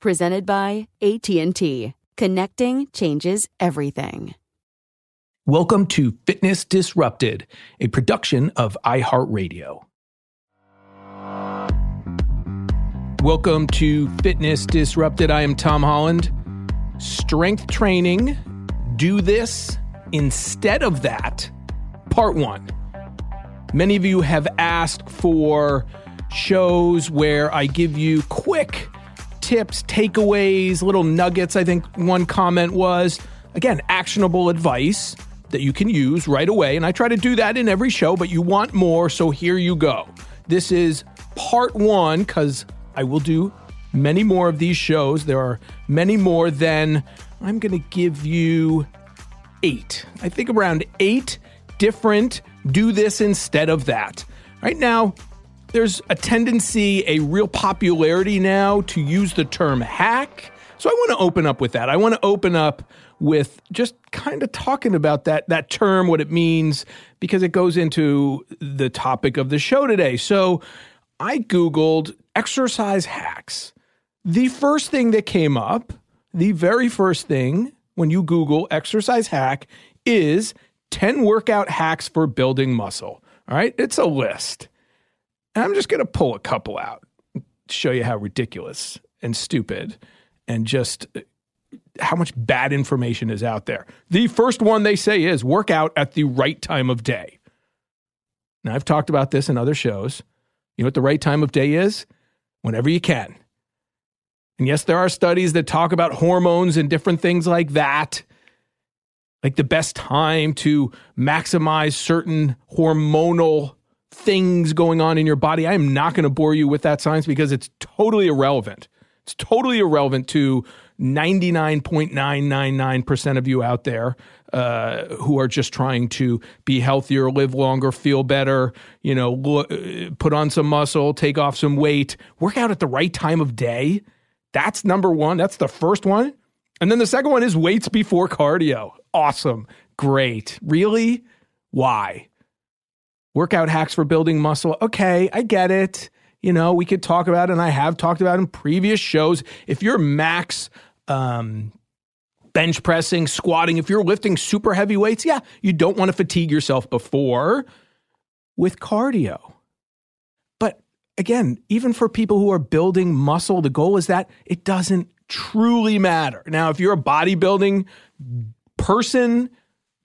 presented by AT&T. Connecting changes everything. Welcome to Fitness Disrupted, a production of iHeartRadio. Welcome to Fitness Disrupted. I am Tom Holland. Strength training, do this instead of that. Part one. Many of you have asked for shows where I give you quick tips, takeaways, little nuggets. I think one comment was again, actionable advice that you can use right away. And I try to do that in every show, but you want more. So here you go. This is part one because I will do many more of these shows. There are many more than I'm going to give you eight. I think around eight different do this instead of that. Right now, there's a tendency, a real popularity now to use the term hack. So I want to open up with that. I want to open up with just kind of talking about that that term, what it means, because it goes into the topic of the show today. So I Googled exercise hacks. The first thing that came up, the very first thing when you Google exercise hack is 10 workout hacks for building muscle. All right, it's a list. And I'm just going to pull a couple out, show you how ridiculous and stupid and just uh, how much bad information is out there. The first one they say is work out at the right time of day. Now, I've talked about this in other shows. You know what the right time of day is? Whenever you can. And yes, there are studies that talk about hormones and different things like that. Like the best time to maximize certain hormonal things going on in your body. I am not going to bore you with that science because it's totally irrelevant. It's totally irrelevant to 99.999% of you out there uh, who are just trying to be healthier, live longer, feel better, you know, put on some muscle, take off some weight, work out at the right time of day. That's number one. That's the first one. And then the second one is weights before cardio. Awesome. Great. Really? Why? Workout hacks for building muscle. Okay, I get it. You know, we could talk about, it, and I have talked about in previous shows. If you're max um, bench pressing, squatting, if you're lifting super heavy weights, yeah, you don't want to fatigue yourself before with cardio. But again, even for people who are building muscle, the goal is that it doesn't truly matter. Now, if you're a bodybuilding person,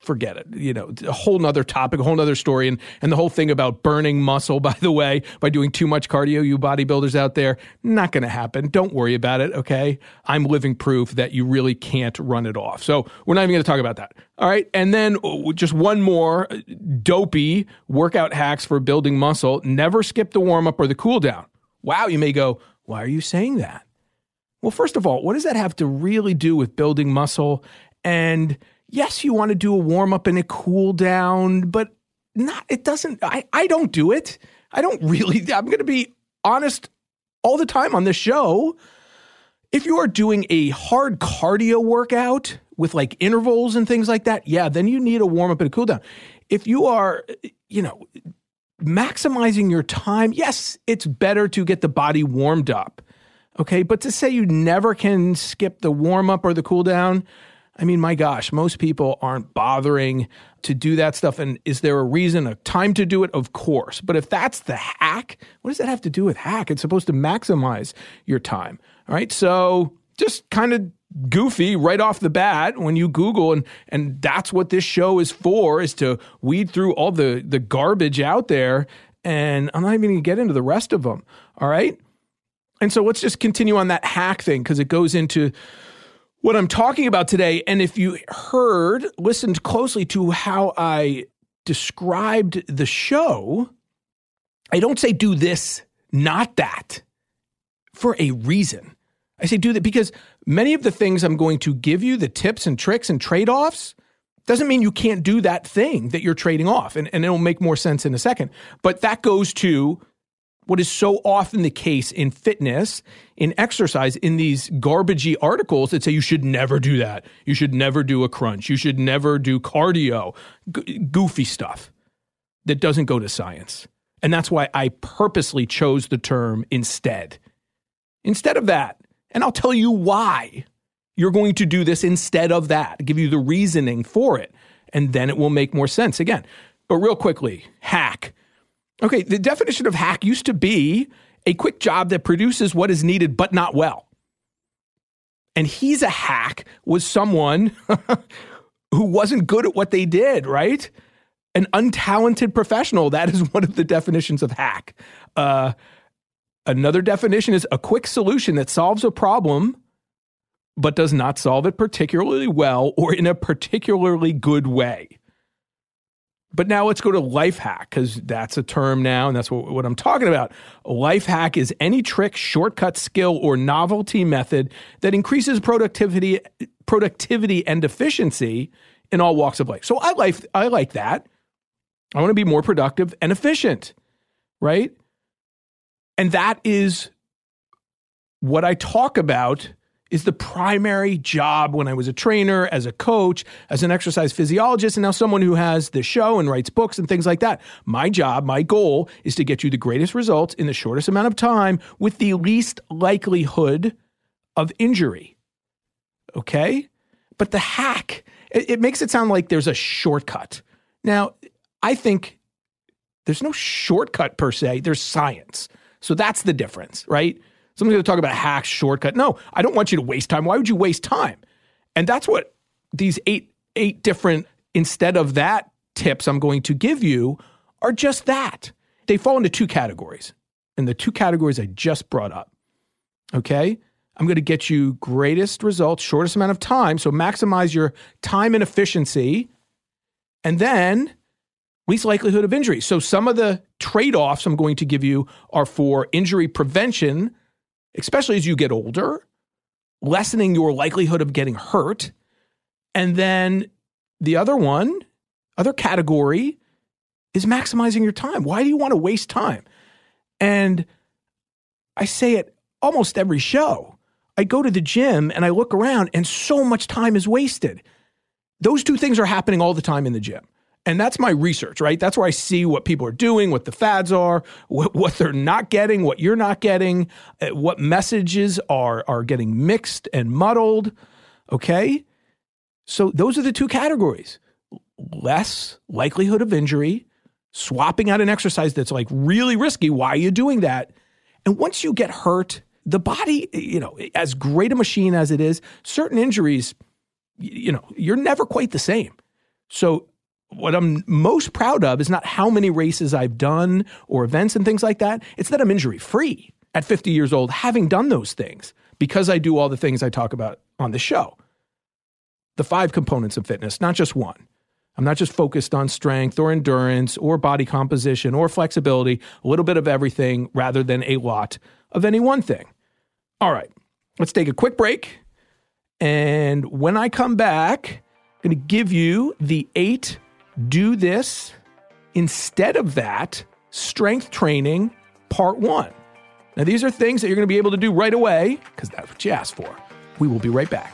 forget it. You know, a whole nother topic, a whole nother story. And, and the whole thing about burning muscle, by the way, by doing too much cardio, you bodybuilders out there, not going to happen. Don't worry about it. Okay. I'm living proof that you really can't run it off. So we're not even going to talk about that. All right. And then uh, just one more uh, dopey workout hacks for building muscle. Never skip the warm up or the cool down. Wow. You may go, why are you saying that? Well, first of all, what does that have to really do with building muscle and yes, you want to do a warm up and a cool down, but not, it doesn't, I, I don't do it. I don't really, I'm going to be honest all the time on this show. If you are doing a hard cardio workout with like intervals and things like that, yeah, then you need a warm up and a cool down. If you are, you know, maximizing your time, yes, it's better to get the body warmed up. Okay. But to say you never can skip the warm up or the cool down, I mean, my gosh, most people aren't bothering to do that stuff. And is there a reason, a time to do it? Of course. But if that's the hack, what does that have to do with hack? It's supposed to maximize your time. All right. So just kind of goofy right off the bat when you google and and that's what this show is for is to weed through all the the garbage out there and i'm not even going to get into the rest of them all right and so let's just continue on that hack thing because it goes into what I'm talking about today. And if you heard, listened closely to how I described the show, I don't say do this, not that, for a reason. I say do that because many of the things I'm going to give you, the tips and tricks and trade offs, doesn't mean you can't do that thing that you're trading off. And, and it'll make more sense in a second. But that goes to what is so often the case in fitness, in exercise, in these garbagey articles that say you should never do that. You should never do a crunch. You should never do cardio, G- goofy stuff that doesn't go to science. And that's why I purposely chose the term instead. Instead of that. And I'll tell you why you're going to do this instead of that, give you the reasoning for it. And then it will make more sense again. But real quickly, hack Okay, the definition of hack used to be a quick job that produces what is needed but not well. And he's a hack was someone who wasn't good at what they did, right? An untalented professional. That is one of the definitions of hack. Uh, another definition is a quick solution that solves a problem but does not solve it particularly well or in a particularly good way. But now let's go to life hack because that's a term now, and that's what, what I'm talking about. A life hack is any trick, shortcut, skill, or novelty method that increases productivity, productivity and efficiency in all walks of life. So I like I like that. I want to be more productive and efficient, right? And that is what I talk about is the primary job when I was a trainer, as a coach, as an exercise physiologist, and now someone who has the show and writes books and things like that. My job, my goal is to get you the greatest results in the shortest amount of time with the least likelihood of injury. Okay? But the hack, it, it makes it sound like there's a shortcut. Now, I think there's no shortcut per se, there's science. So that's the difference, right? Someone's going to talk about a hacks, shortcut. No, I don't want you to waste time. Why would you waste time? And that's what these eight eight different instead of that tips I'm going to give you are just that. They fall into two categories. And the two categories I just brought up. Okay? I'm going to get you greatest results, shortest amount of time. So maximize your time and efficiency. And then least likelihood of injury. So some of the trade offs I'm going to give you are for injury prevention especially as you get older, lessening your likelihood of getting hurt. And then the other one, other category, is maximizing your time. Why do you want to waste time? And I say it almost every show. I go to the gym and I look around, and so much time is wasted. Those two things are happening all the time in the gym. And that's my research, right? That's where I see what people are doing, what the fads are, what, what they're not getting, what you're not getting, uh, what messages are, are getting mixed and muddled. Okay. So those are the two categories less likelihood of injury, swapping out an exercise that's like really risky. Why are you doing that? And once you get hurt, the body, you know, as great a machine as it is, certain injuries, you know, you're never quite the same. So, what I'm most proud of is not how many races I've done or events and things like that. It's that I'm injury free at 50 years old, having done those things because I do all the things I talk about on the show. The five components of fitness, not just one. I'm not just focused on strength or endurance or body composition or flexibility, a little bit of everything rather than a lot of any one thing. All right, let's take a quick break. And when I come back, I'm going to give you the eight do this instead of that strength training part one. Now, these are things that you're going to be able to do right away because that's what you asked for. We will be right back.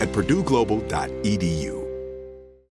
at purdueglobal.edu.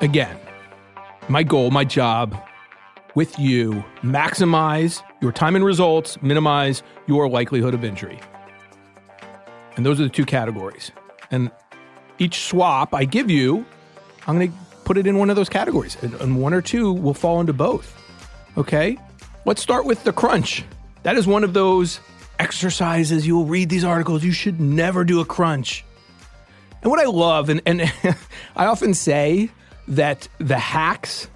Again, my goal, my job with you, maximize your time and results, minimize your likelihood of injury. And those are the two categories. And each swap I give you, I'm going to put it in one of those categories. And one or two will fall into both. Okay? Let's start with the crunch. That is one of those exercises. You'll read these articles. You should never do a crunch. And what I love, and, and I often say that the hacks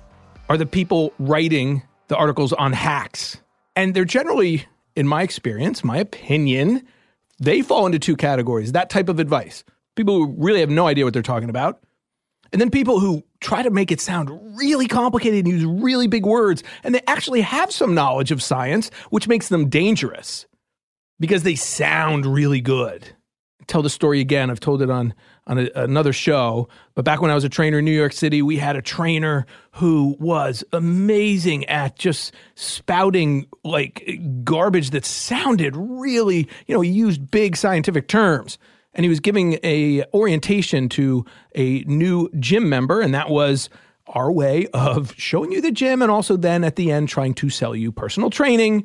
are the people writing the articles on hacks. And they're generally, in my experience, my opinion, they fall into two categories that type of advice. People who really have no idea what they're talking about. And then people who try to make it sound really complicated and use really big words. And they actually have some knowledge of science, which makes them dangerous because they sound really good. tell the story again. I've told it on on a, another show. But back when I was a trainer in New York City, we had a trainer who was amazing at just spouting like garbage that sounded really, you know, he used big scientific terms. And he was giving a orientation to a new gym member, and that was our way of showing you the gym and also then at the end trying to sell you personal training.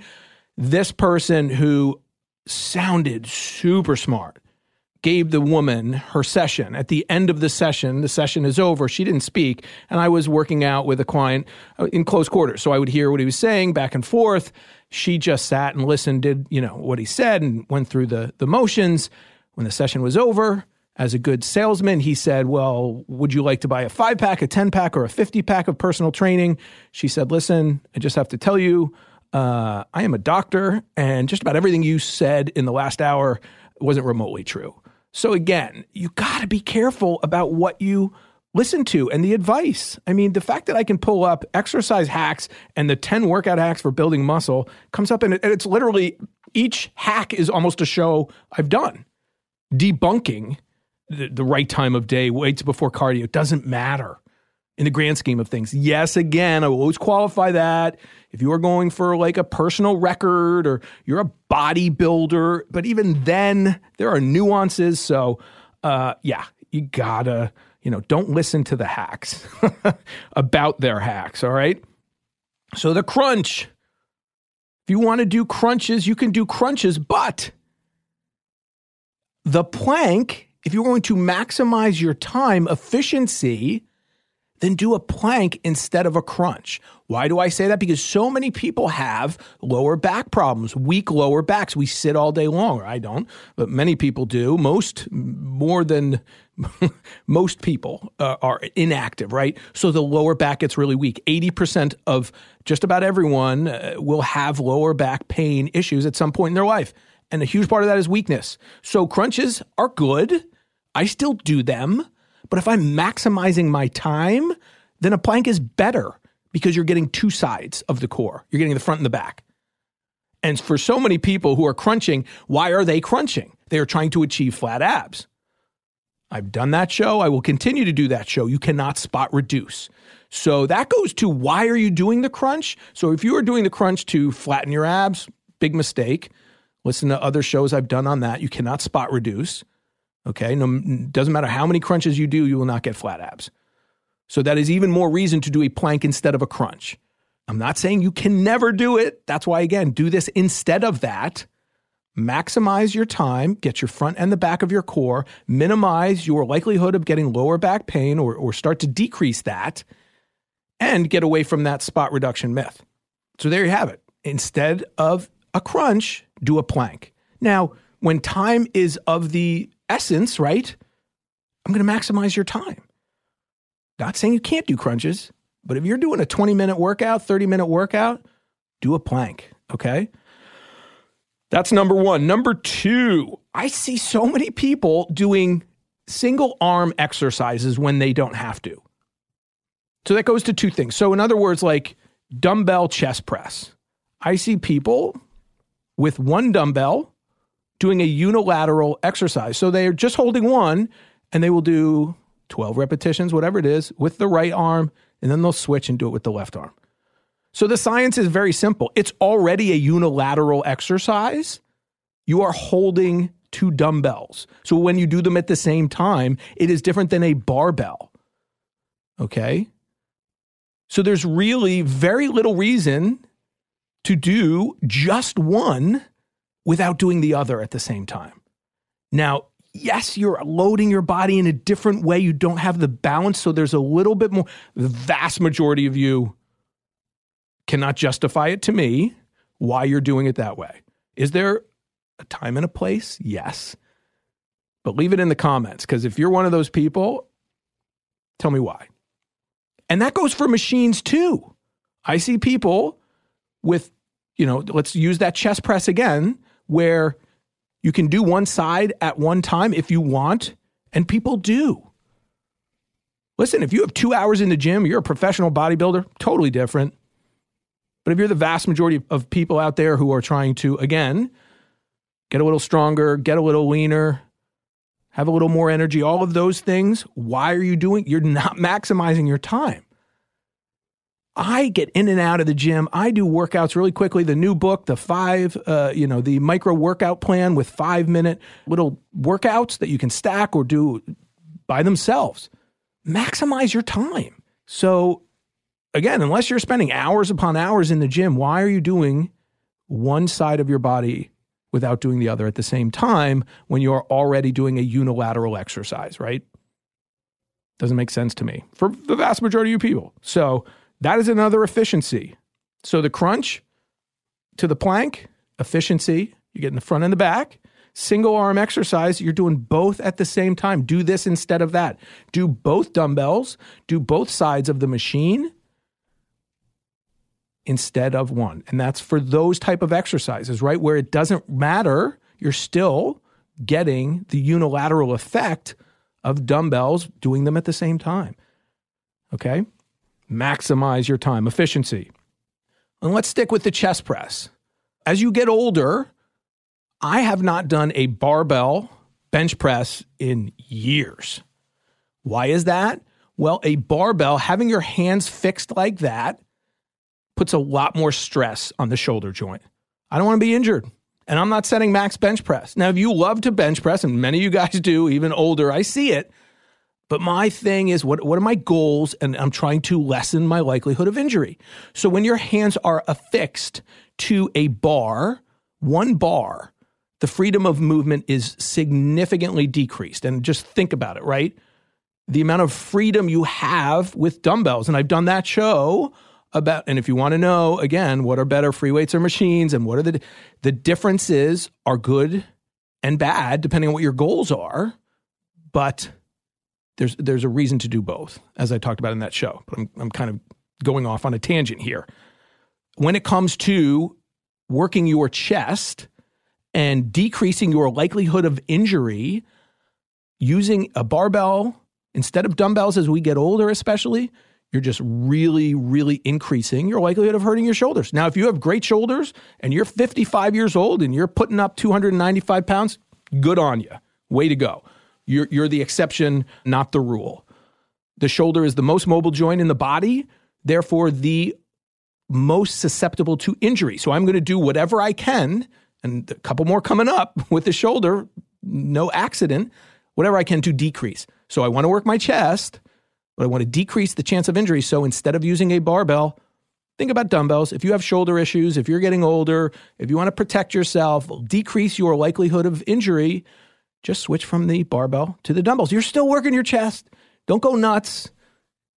This person who sounded super smart gave the woman her session. At the end of the session, the session is over. She didn't speak, and I was working out with a client uh, in close quarters, so I would hear what he was saying back and forth. She just sat and listened, did you know what he said, and went through the the motions. When the session was over, as a good salesman, he said, Well, would you like to buy a five pack, a 10 pack, or a 50 pack of personal training? She said, Listen, I just have to tell you, uh, I am a doctor, and just about everything you said in the last hour wasn't remotely true. So, again, you got to be careful about what you listen to and the advice. I mean, the fact that I can pull up exercise hacks and the 10 workout hacks for building muscle comes up, and it's literally each hack is almost a show I've done debunking the, the right time of day, weights before cardio. Doesn't matter in the grand scheme of things. Yes, again, I will always qualify that. If you are going for like a personal record or you're a bodybuilder, but even then, there are nuances. So, uh, yeah, you gotta, you know, don't listen to the hacks about their hacks. All right. So, the crunch. If you want to do crunches, you can do crunches, but the plank, if you're going to maximize your time efficiency, then do a plank instead of a crunch. Why do I say that? Because so many people have lower back problems, weak lower backs. We sit all day long, or I don't, but many people do. Most, more than most people uh, are inactive, right? So the lower back gets really weak. 80% of just about everyone uh, will have lower back pain issues at some point in their life. And a huge part of that is weakness. So crunches are good. I still do them but if I'm maximizing my time, then a plank is better because you're getting two sides of the core. You're getting the front and the back. And for so many people who are crunching, why are they crunching? They are trying to achieve flat abs. I've done that show. I will continue to do that show. You cannot spot reduce. So that goes to why are you doing the crunch? So if you are doing the crunch to flatten your abs, big mistake. Listen to other shows I've done on that. You cannot spot reduce. Okay. No, doesn't matter how many crunches you do, you will not get flat abs. So that is even more reason to do a plank instead of a crunch. I'm not saying you can never do it. That's why, again, do this instead of that. Maximize your time, get your front and the back of your core, minimize your likelihood of getting lower back pain or, or start to decrease that, and get away from that spot reduction myth. So there you have it. Instead of a crunch, do a plank. Now, when time is of the essence, right? I'm going to maximize your time. Not saying you can't do crunches, but if you're doing a 20 minute workout, 30 minute workout, do a plank, okay? That's number one. Number two, I see so many people doing single arm exercises when they don't have to. So that goes to two things. So, in other words, like dumbbell chest press. I see people with one dumbbell doing a unilateral exercise. So they're just holding one and they will do 12 repetitions, whatever it is, with the right arm, and then they'll switch and do it with the left arm. So the science is very simple. It's already a unilateral exercise. You are holding two dumbbells. So when you do them at the same time, it is different than a barbell. Okay? So there's really very little reason to do just one without doing the other at the same time. Now, yes, you're loading your body in a different way. You don't have the balance. So there's a little bit more. The vast majority of you cannot justify it to me why you're doing it that way. Is there a time and a place? Yes. But leave it in the comments because if you're one of those people, tell me why. And that goes for machines too. I see people with, you know, let's use that chest press again where you can do one side at one time if you want, and people do. Listen, if you have two hours in the gym, you're a professional bodybuilder, totally different. But if you're the vast majority of people out there who are trying to, again, get a little stronger, get a little leaner, have a little more energy, all of those things, why are you doing? You're not maximizing your time. I get in and out of the gym. I do workouts really quickly. The new book, the five, uh, you know, the micro workout plan with five minute little workouts that you can stack or do by themselves. Maximize your time. So, again, unless you're spending hours upon hours in the gym, why are you doing one side of your body without doing the other at the same time when you're already doing a unilateral exercise, right? Doesn't make sense to me for the vast majority of you people. So, that is another efficiency. So the crunch to the plank, efficiency, you get in the front and the back. Single arm exercise, you're doing both at the same time. Do this instead of that. Do both dumbbells, do both sides of the machine instead of one. And that's for those type of exercises, right? Where it doesn't matter, you're still getting the unilateral effect of dumbbells doing them at the same time. Okay? Maximize your time efficiency. And let's stick with the chest press. As you get older, I have not done a barbell bench press in years. Why is that? Well, a barbell, having your hands fixed like that, puts a lot more stress on the shoulder joint. I don't want to be injured. And I'm not setting max bench press. Now, if you love to bench press, and many of you guys do, even older, I see it. But my thing is, what, what are my goals? And I'm trying to lessen my likelihood of injury. So when your hands are affixed to a bar, one bar, the freedom of movement is significantly decreased. And just think about it, right? The amount of freedom you have with dumbbells. And I've done that show about and if you want to know again what are better free weights or machines and what are the the differences are good and bad depending on what your goals are but there's there's a reason to do both as i talked about in that show but i'm, I'm kind of going off on a tangent here when it comes to working your chest and decreasing your likelihood of injury using a barbell instead of dumbbells as we get older especially you're just really, really increasing your likelihood of hurting your shoulders. Now, if you have great shoulders and you're 55 years old and you're putting up 295 pounds, good on you. Way to go. You're, you're the exception, not the rule. The shoulder is the most mobile joint in the body, therefore, the most susceptible to injury. So I'm going to do whatever I can, and a couple more coming up with the shoulder, no accident, whatever I can to decrease. So I want to work my chest but I want to decrease the chance of injury. So instead of using a barbell, think about dumbbells. If you have shoulder issues, if you're getting older, if you want to protect yourself, decrease your likelihood of injury, just switch from the barbell to the dumbbells. You're still working your chest. Don't go nuts.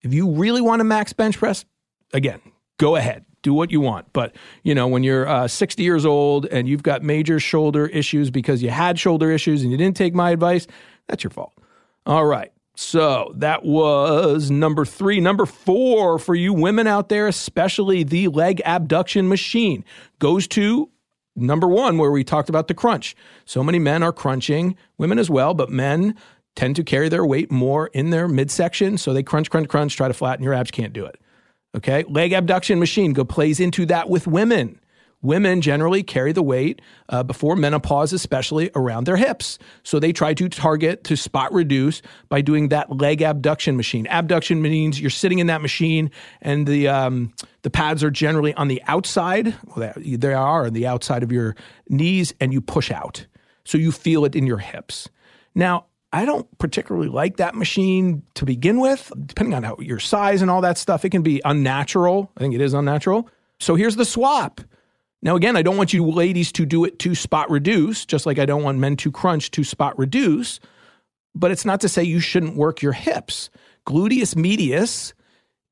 If you really want to max bench press, again, go ahead. Do what you want. But, you know, when you're uh, 60 years old and you've got major shoulder issues because you had shoulder issues and you didn't take my advice, that's your fault. All right. So that was number three. Number four for you women out there, especially the leg abduction machine, goes to number one, where we talked about the crunch. So many men are crunching, women as well, but men tend to carry their weight more in their midsection. So they crunch, crunch, crunch, try to flatten your abs, can't do it. Okay. Leg abduction machine go plays into that with women. Women generally carry the weight uh, before menopause, especially around their hips. So they try to target to spot reduce by doing that leg abduction machine. Abduction means you're sitting in that machine and the um, the pads are generally on the outside. Well, they are on the outside of your knees, and you push out, so you feel it in your hips. Now, I don't particularly like that machine to begin with. Depending on how your size and all that stuff, it can be unnatural. I think it is unnatural. So here's the swap. Now, again, I don't want you ladies to do it to spot reduce, just like I don't want men to crunch to spot reduce. But it's not to say you shouldn't work your hips. Gluteus medius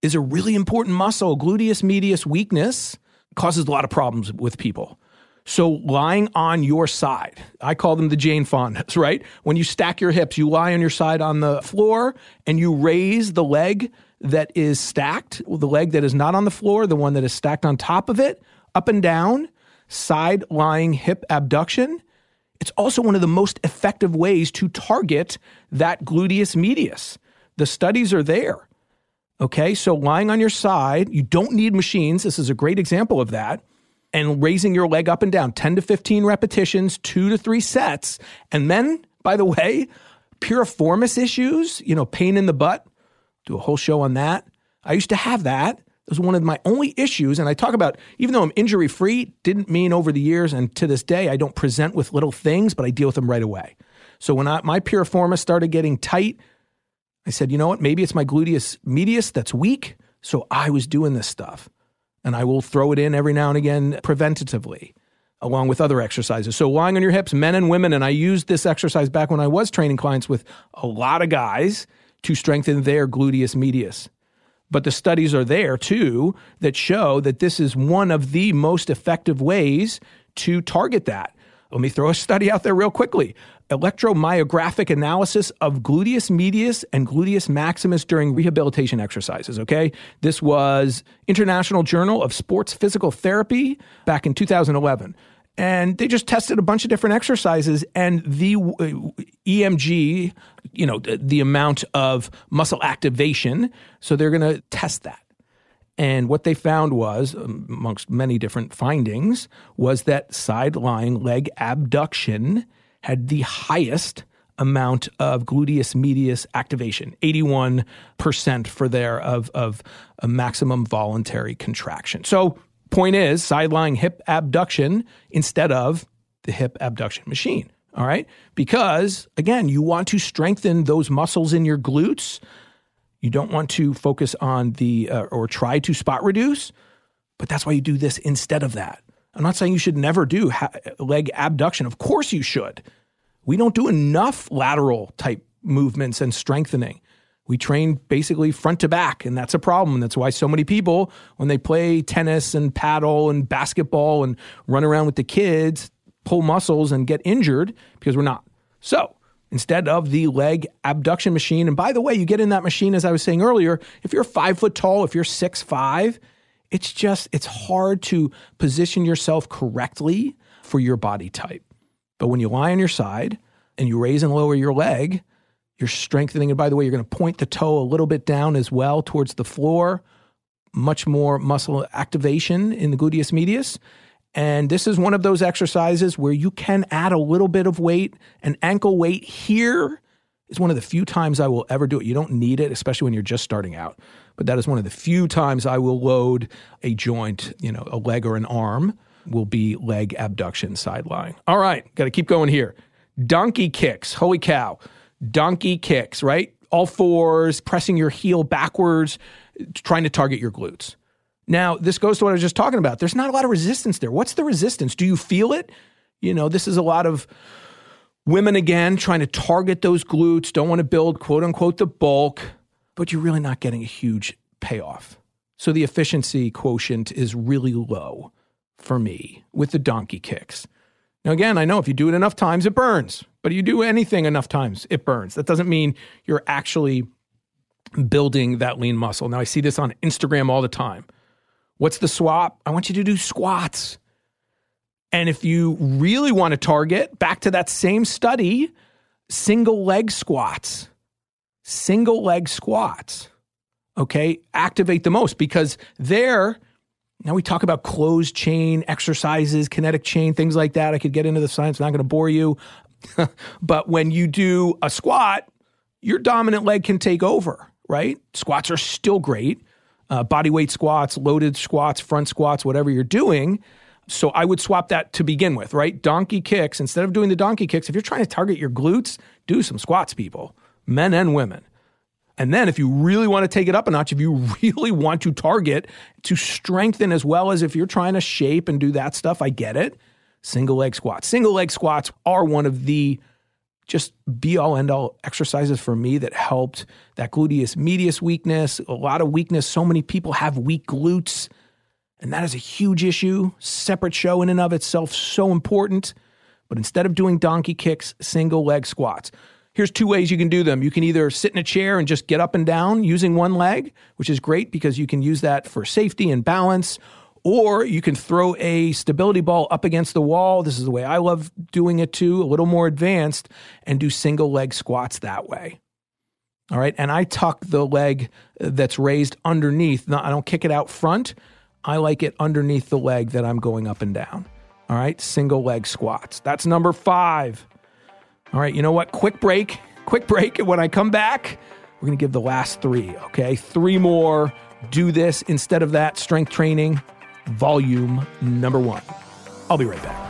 is a really important muscle. Gluteus medius weakness causes a lot of problems with people. So, lying on your side, I call them the Jane Fondas, right? When you stack your hips, you lie on your side on the floor and you raise the leg that is stacked, the leg that is not on the floor, the one that is stacked on top of it up and down, side lying hip abduction. It's also one of the most effective ways to target that gluteus medius. The studies are there. Okay, so lying on your side, you don't need machines. This is a great example of that. And raising your leg up and down, 10 to 15 repetitions, two to three sets. And then, by the way, piriformis issues, you know, pain in the butt, do a whole show on that. I used to have that was one of my only issues. And I talk about, even though I'm injury free, didn't mean over the years and to this day, I don't present with little things, but I deal with them right away. So when I, my piriformis started getting tight, I said, you know what? Maybe it's my gluteus medius that's weak. So I was doing this stuff. And I will throw it in every now and again preventatively, along with other exercises. So lying on your hips, men and women. And I used this exercise back when I was training clients with a lot of guys to strengthen their gluteus medius. But the studies are there too that show that this is one of the most effective ways to target that. Let me throw a study out there real quickly. Electromyographic analysis of gluteus medius and gluteus maximus during rehabilitation exercises. Okay. This was International Journal of Sports Physical Therapy back in 2011 and they just tested a bunch of different exercises and the uh, EMG, you know, the, amount of muscle activation. So they're going to test that. And what they found was, amongst many different findings, was that side lying leg abduction had the highest amount of gluteus medius activation 81% for there of, of a maximum voluntary contraction so point is side lying hip abduction instead of the hip abduction machine all right because again you want to strengthen those muscles in your glutes you don't want to focus on the uh, or try to spot reduce, but that's why you do this instead of that. I'm not saying you should never do ha- leg abduction. Of course you should. We don't do enough lateral type movements and strengthening. We train basically front to back, and that's a problem. That's why so many people, when they play tennis and paddle and basketball and run around with the kids, pull muscles and get injured because we're not. So, instead of the leg abduction machine. And by the way, you get in that machine, as I was saying earlier, if you're five foot tall, if you're six five, it's just it's hard to position yourself correctly for your body type. But when you lie on your side and you raise and lower your leg, you're strengthening. And by the way, you're going to point the toe a little bit down as well towards the floor. Much more muscle activation in the gluteus medius. And this is one of those exercises where you can add a little bit of weight. An ankle weight here is one of the few times I will ever do it. You don't need it, especially when you're just starting out. But that is one of the few times I will load a joint, you know, a leg or an arm will be leg abduction side lying. All right, got to keep going here. Donkey kicks. Holy cow. Donkey kicks, right? All fours, pressing your heel backwards, trying to target your glutes. Now, this goes to what I was just talking about. There's not a lot of resistance there. What's the resistance? Do you feel it? You know, this is a lot of women again trying to target those glutes, don't want to build quote unquote the bulk, but you're really not getting a huge payoff. So the efficiency quotient is really low for me with the donkey kicks. Now, again, I know if you do it enough times, it burns, but you do anything enough times, it burns. That doesn't mean you're actually building that lean muscle. Now, I see this on Instagram all the time. What's the swap? I want you to do squats. And if you really want to target, back to that same study, single leg squats. Single leg squats. Okay, activate the most because there, now we talk about closed chain exercises, kinetic chain, things like that. I could get into the science, I'm not going to bore you. but when you do a squat, your dominant leg can take over, right? Squats are still great uh, body weight squats, loaded squats, front squats, whatever you're doing. So I would swap that to begin with, right? Donkey kicks. Instead of doing the donkey kicks, if you're trying to target your glutes, do some squats, people, men and women. And then if you really want to take it up a notch, if you really want to target to strengthen as well as if you're trying to shape and do that stuff, I get it. Single leg squats. Single leg squats are one of the just be all end all exercises for me that helped that gluteus medius weakness, a lot of weakness. So many people have weak glutes, and that is a huge issue. Separate show in and of itself, so important. But instead of doing donkey kicks, single leg squats. Here's two ways you can do them. You can either sit in a chair and just get up and down using one leg, which is great because you can use that for safety and balance, or you can throw a stability ball up against the wall. This is the way I love doing it too, a little more advanced, and do single leg squats that way. All right. And I tuck the leg that's raised underneath. I don't kick it out front. I like it underneath the leg that I'm going up and down. All right. Single leg squats. That's number five. All right. You know what? Quick break. Quick break. And when I come back, we're going to give the last three. Okay. Three more. Do this instead of that strength training volume number one. I'll be right back.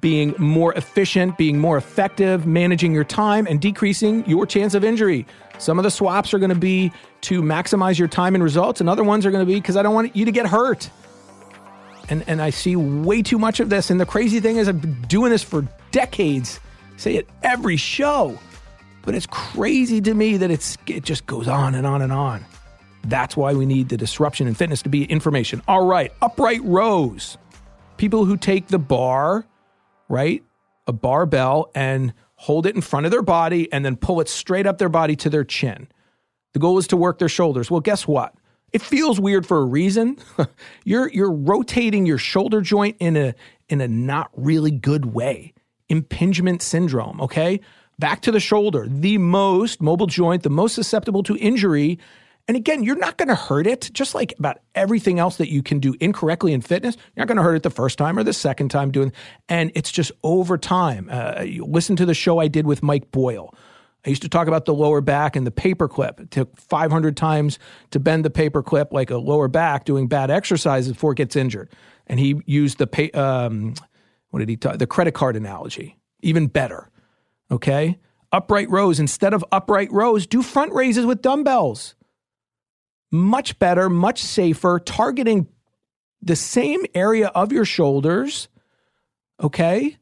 being more efficient, being more effective, managing your time, and decreasing your chance of injury. Some of the swaps are going to be to maximize your time and results, and other ones are going to be because I don't want you to get hurt. And and I see way too much of this. And the crazy thing is, I've been doing this for decades. say it every show, but it's crazy to me that it's it just goes on and on and on. That's why we need the disruption in fitness to be information. All right, upright rows. People who take the bar, right, a barbell, and hold it in front of their body and then pull it straight up their body to their chin. The goal is to work their shoulders. Well, guess what? It feels weird for a reason. you're you're rotating your shoulder joint in a in a not really good way. Impingement syndrome, okay? Back to the shoulder, the most mobile joint, the most susceptible to injury and again, you're not going to hurt it, just like about everything else that you can do incorrectly in fitness. You're not going to hurt it the first time or the second time doing. And it's just over time. Uh, listen to the show I did with Mike Boyle. I used to talk about the lower back and the paperclip. It took 500 times to bend the paperclip like a lower back doing bad exercises before it gets injured. And he used the pay, um, what did he talk? The credit card analogy, even better. Okay, upright rows instead of upright rows, do front raises with dumbbells much better, much safer, targeting the same area of your shoulders, okay,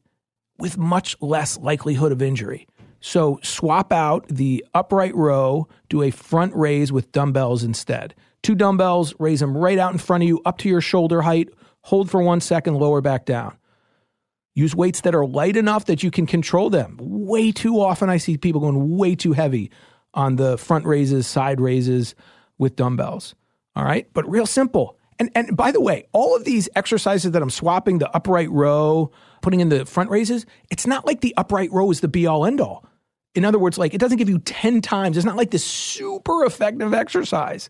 with much less likelihood of injury. So swap out the upright row, do a front raise with dumbbells instead. Two dumbbells, raise them right out in front of you, up to your shoulder height, hold for one second, lower back down. Use weights that are light enough that you can control them. Way too often, I see people going way too heavy on the front raises, side raises with dumbbells. All right. But real simple. And, and by the way, all of these exercises that I'm swapping, the upright row, putting in the front raises, it's not like the upright row is the be all end all. In other words, like it doesn't give you 10 times. It's not like this super effective exercise.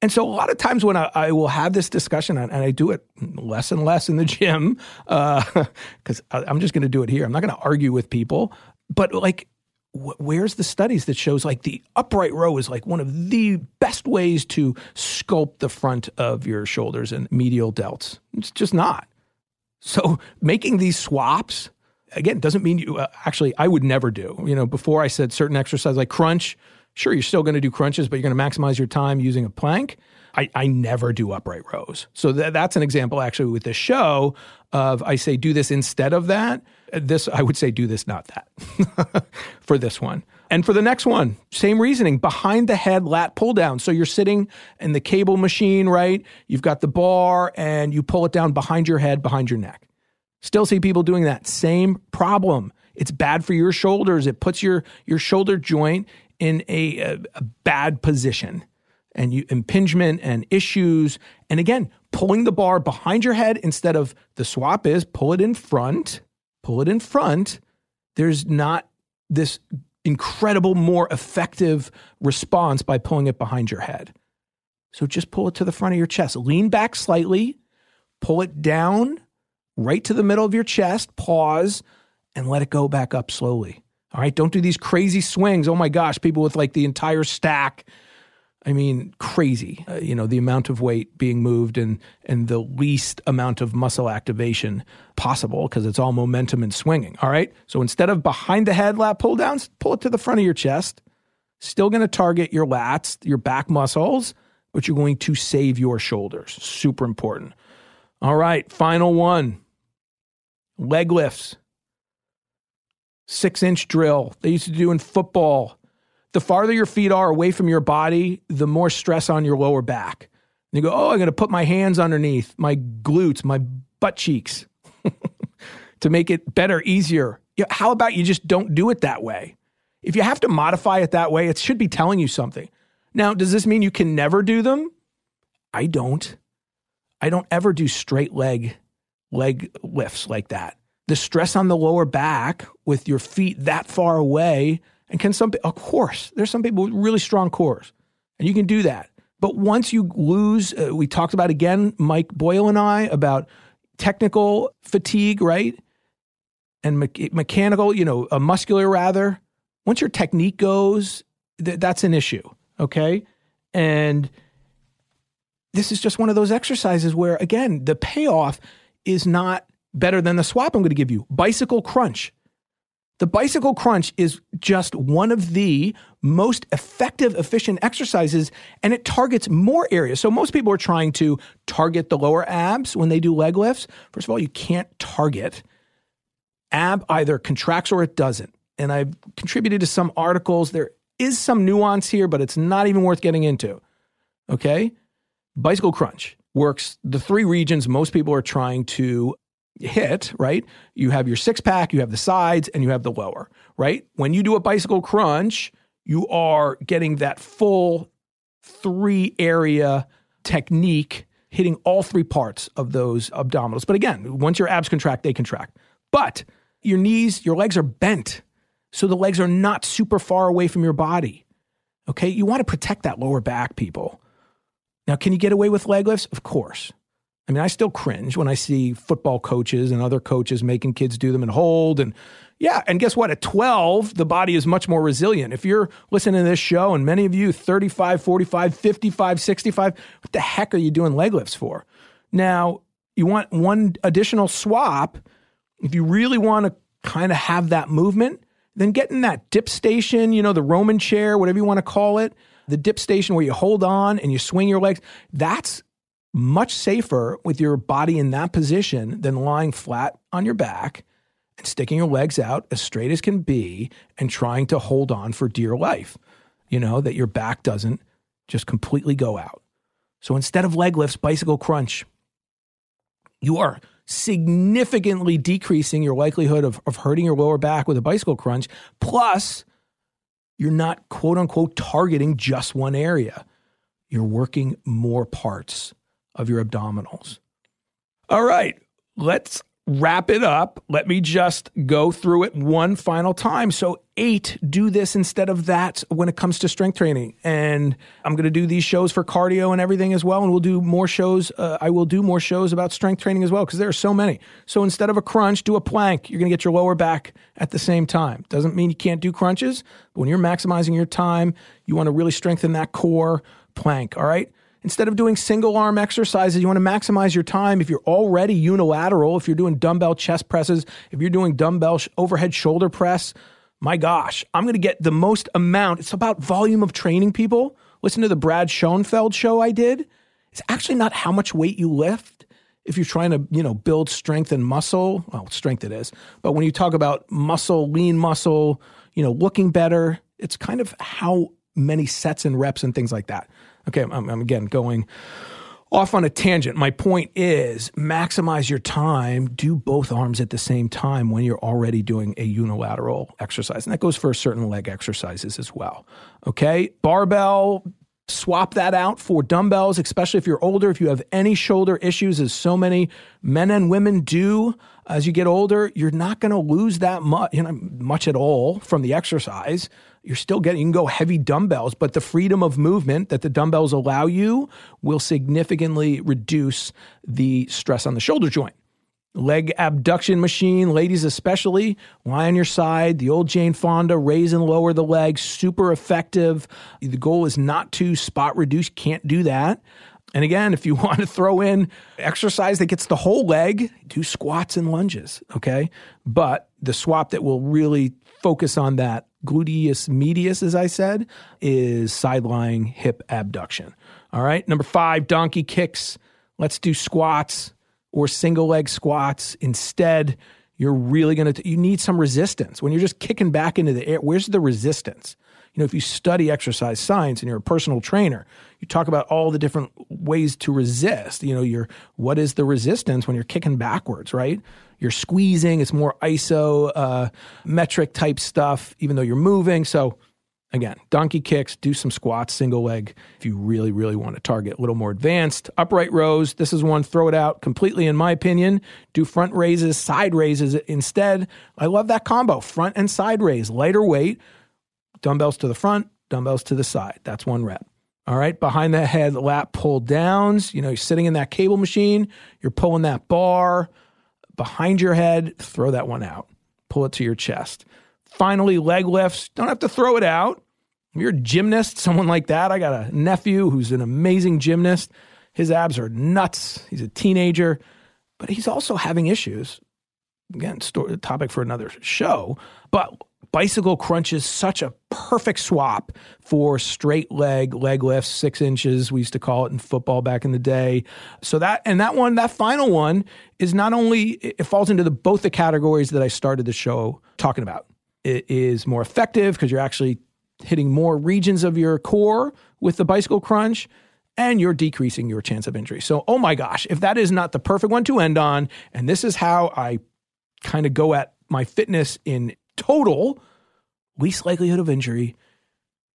And so a lot of times when I, I will have this discussion, and, I do it less and less in the gym, because uh, I'm just going to do it here. I'm not going to argue with people. But like where's the studies that shows like the upright row is like one of the best ways to sculpt the front of your shoulders and medial delts? It's just not. So making these swaps again doesn't mean you uh, actually I would never do. You know, before I said certain exercises like crunch, sure you're still going to do crunches, but you're going to maximize your time using a plank. I, I never do upright rows. So th- that's an example actually with this show of I say do this instead of that. This I would say do this not that for this one. And for the next one, same reasoning behind the head lat pull down. So you're sitting in the cable machine, right? You've got the bar and you pull it down behind your head, behind your neck. Still see people doing that. Same problem. It's bad for your shoulders. It puts your, your shoulder joint in a, a, a bad position and you, impingement and issues. And again, pulling the bar behind your head instead of the swap is pull it in front, pull it in front. There's not this incredible, more effective response by pulling it behind your head. So just pull it to the front of your chest. Lean back slightly, pull it down right to the middle of your chest, pause, and let it go back up slowly. All right, don't do these crazy swings. Oh my gosh, people with like the entire stack. I mean, crazy. Uh, you know, the amount of weight being moved and and the least amount of muscle activation possible because it's all momentum and swinging. All right. So instead of behind the head lat pull downs, pull it to the front of your chest. Still going to target your lats, your back muscles, but you're going to save your shoulders. Super important. All right, final one. Leg lifts six inch drill they used to do in football. The farther your feet are away from your body, the more stress on your lower back. And you go, oh, I'm going to put my hands underneath my glutes, my butt cheeks to make it better, easier. How about you just don't do it that way? If you have to modify it that way, it should be telling you something. Now, does this mean you can never do them? I don't. I don't ever do straight leg leg lifts like that the stress on the lower back with your feet that far away. And can some, of course, there's some people with really strong cores, and you can do that. But once you lose, uh, we talked about again, Mike Boyle and I, about technical fatigue, right? And me- mechanical, you know, muscular rather. Once your technique goes, th- that's an issue, okay? And this is just one of those exercises where, again, the payoff is not better than the swap I'm going to give you bicycle crunch. The bicycle crunch is just one of the most effective, efficient exercises, and it targets more areas. So, most people are trying to target the lower abs when they do leg lifts. First of all, you can't target. Ab either contracts or it doesn't. And I've contributed to some articles. There is some nuance here, but it's not even worth getting into. Okay? Bicycle crunch works the three regions most people are trying to hit, right? You have your six pack, you have the sides, and you have the lower, right? When you do a bicycle crunch, you are getting that full three area technique hitting all three parts of those abdominals. But again, once your abs contract, they contract. But your knees, your legs are bent. So the legs are not super far away from your body. Okay. You want to protect that lower back, people. Now, can you get away with leg lifts? Of course. I mean, I still cringe when I see football coaches and other coaches making kids do them and hold. And yeah, and guess what? At 12, the body is much more resilient. If you're listening to this show, and many of you 35, 45, 55, 65, what the heck are you doing leg lifts for? Now, you want one additional swap. If you really want to kind of have that movement, then get in that dip station, you know, the Roman chair, whatever you want to call it, the dip station where you hold on and you swing your legs. That's much safer with your body in that position than lying flat on your back and sticking your legs out as straight as can be and trying to hold on for dear life. You know, that your back doesn't just completely go out. So instead of leg lifts, bicycle crunch, you are significantly decreasing your likelihood of, of hurting your lower back with a bicycle crunch. Plus, you're not quote unquote targeting just one area. You're working more parts of your abdominals. All right, let's wrap it up, let me just go through it one final time. So, eight, do this instead of that when it comes to strength training. And I'm going to do these shows for cardio and everything as well. And we'll do more shows. Uh, I will do more shows about strength training as well because there are so many. So, instead of a crunch, do a plank. You're going to get your lower back at the same time. Doesn't mean you can't do crunches. But when you're maximizing your time, you want to really strengthen that core plank. All right. Instead of doing single arm exercises, you want to maximize your time. If you're already unilateral, if you're doing dumbbell chest presses, if you're doing dumbbell sh- overhead shoulder press, my gosh, I'm going to get the most amount. It's about volume of training, people. Listen to the Brad Schoenfeld show I did. It's actually not how much weight you lift. If you're trying to, you know, build strength and muscle, well, strength it is. But when you talk about muscle, lean muscle, you know, looking better, it's kind of how many sets and reps and things like that. Okay, I'm, I'm again going off on a tangent. My point is maximize your time, do both arms at the same time when you're already doing a unilateral exercise. And that goes for certain leg exercises as well. Okay, barbell, swap that out for dumbbells, especially if you're older. If you have any shoulder issues, as so many men and women do as you get older, you're not going to lose that much, you know, much at all from the exercise you're still getting, you can go heavy dumbbells, but the freedom of movement that the dumbbells allow you will significantly reduce the stress on the shoulder joint. Leg abduction machine, ladies especially, lie on your side. The old Jane Fonda, raise and lower the leg, super effective. The goal is not to spot reduce, can't do that. And again, if you want to throw in exercise that gets the whole leg, do squats and lunges, okay? But the swap that will really focus on that gluteus medius, as I said, is side lying hip abduction. All right. Number five, donkey kicks. Let's do squats or single leg squats. Instead, you're really going to, you need some resistance. When you're just kicking back into the air, where's the resistance? You know, if you study exercise science and you're a personal trainer, you talk about all the different ways to resist. You know, your what is the resistance when you're kicking backwards, right? you're squeezing. It's more iso uh, metric type stuff, even though you're moving. So again, donkey kicks, do some squats, single leg if you really, really want to target a little more advanced. Upright rows, this is one, throw it out completely, in my opinion. Do front raises, side raises instead. I love that combo front and side raise, lighter weight, dumbbells to the front, dumbbells to the side. That's one rep. All right, behind the head, lat pull downs. You know, you're sitting in that cable machine, you're pulling that bar behind your head, throw that one out. Pull it to your chest. Finally, leg lifts. Don't have to throw it out. If you're a gymnast, someone like that, I got a nephew who's an amazing gymnast. His abs are nuts. He's a teenager, but he's also having issues. Again, story, topic for another show. But bicycle crunch is such a perfect swap for straight leg leg lifts six inches we used to call it in football back in the day. So that and that one that final one is not only it falls into the both the categories that i started the show talking about. It is more effective because you're actually hitting more regions of your core with the bicycle crunch and you're decreasing your chance of injury. So oh my gosh if that is not the perfect one to end on and this is how i kind of go at my fitness in total, least likelihood of injury,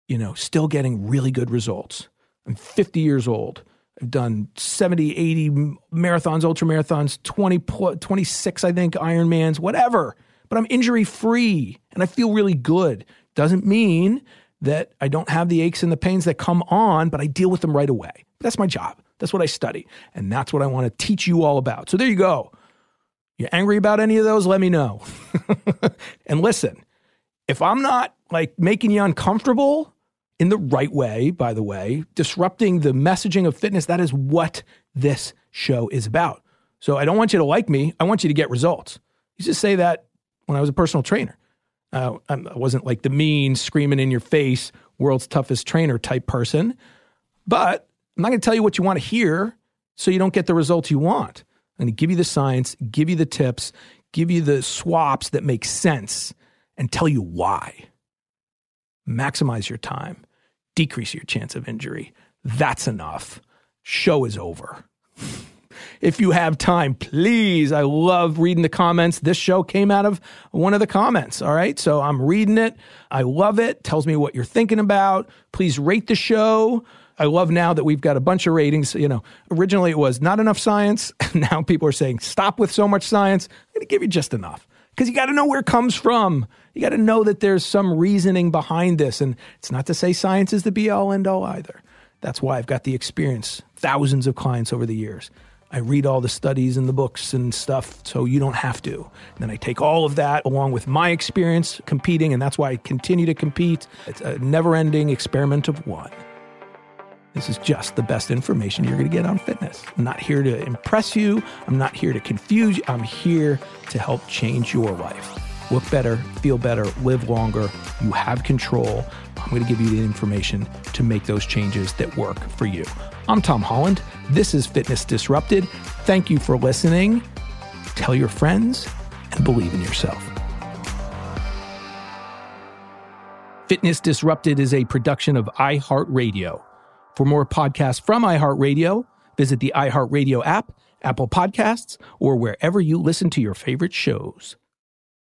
you know, still getting really good results. I'm 50 years old. I've done 70, 80 marathons, ultra marathons, 20, 26, I think, Ironmans, whatever. But I'm injury free and I feel really good. Doesn't mean that I don't have the aches and the pains that come on, but I deal with them right away. That's my job. That's what I study. And that's what I want to teach you all about. So there you go. You angry about any of those? Let me know. and listen, if I'm not like making you uncomfortable in the right way, by the way, disrupting the messaging of fitness, that is what this show is about. So I don't want you to like me. I want you to get results. You just say that when I was a personal trainer. Uh, I wasn't like the mean, screaming in your face, world's toughest trainer type person. But I'm not going to tell you what you want to hear so you don't get the results you want. I'm going to give you the science, give you the tips, give you the swaps that make sense, and tell you why. Maximize your time, decrease your chance of injury. That's enough. Show is over. if you have time, please. I love reading the comments. This show came out of one of the comments. All right. So I'm reading it. I love it. Tells me what you're thinking about. Please rate the show I love now that we've got a bunch of ratings. You know, originally it was not enough science. Now people are saying, stop with so much science. I'm going to give you just enough because you got to know where it comes from. You got to know that there's some reasoning behind this. And it's not to say science is the be all end all either. That's why I've got the experience, thousands of clients over the years. I read all the studies and the books and stuff so you don't have to. And then I take all of that along with my experience competing, and that's why I continue to compete. It's a never ending experiment of one. This is just the best information you're going to get on fitness. I'm not here to impress you. I'm not here to confuse you. I'm here to help change your life. Look better, feel better, live longer. You have control. I'm going to give you the information to make those changes that work for you. I'm Tom Holland. This is Fitness Disrupted. Thank you for listening. Tell your friends and believe in yourself. Fitness Disrupted is a production of iHeartRadio. For more podcasts from iHeartRadio, visit the iHeartRadio app, Apple Podcasts, or wherever you listen to your favorite shows.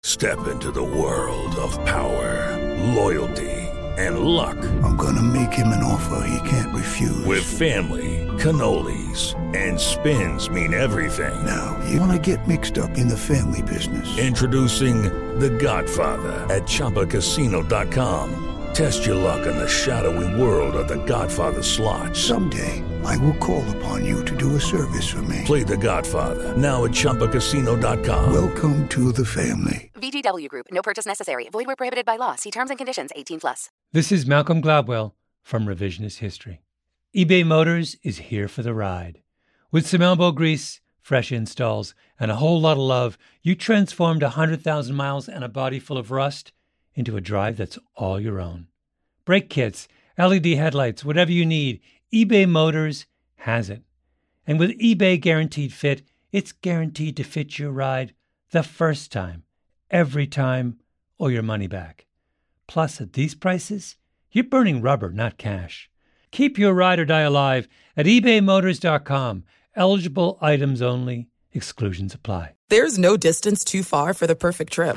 Step into the world of power, loyalty, and luck. I'm going to make him an offer he can't refuse. With family, cannolis, and spins mean everything. Now, you want to get mixed up in the family business. Introducing The Godfather at ChumbaCasino.com. Test your luck in the shadowy world of The Godfather slot. Someday, I will call upon you to do a service for me. Play The Godfather now at ChumbaCasino.com. Welcome to the family. VGW Group. No purchase necessary. Void where prohibited by law. See terms and conditions. 18 plus. This is Malcolm Gladwell from Revisionist History. eBay Motors is here for the ride. With some elbow grease, fresh installs, and a whole lot of love, you transformed a 100,000 miles and a body full of rust into a drive that's all your own. Brake kits, LED headlights, whatever you need, eBay Motors has it. And with eBay Guaranteed Fit, it's guaranteed to fit your ride the first time, every time, or your money back. Plus, at these prices, you're burning rubber, not cash. Keep your ride or die alive at ebaymotors.com. Eligible items only, exclusions apply. There's no distance too far for the perfect trip.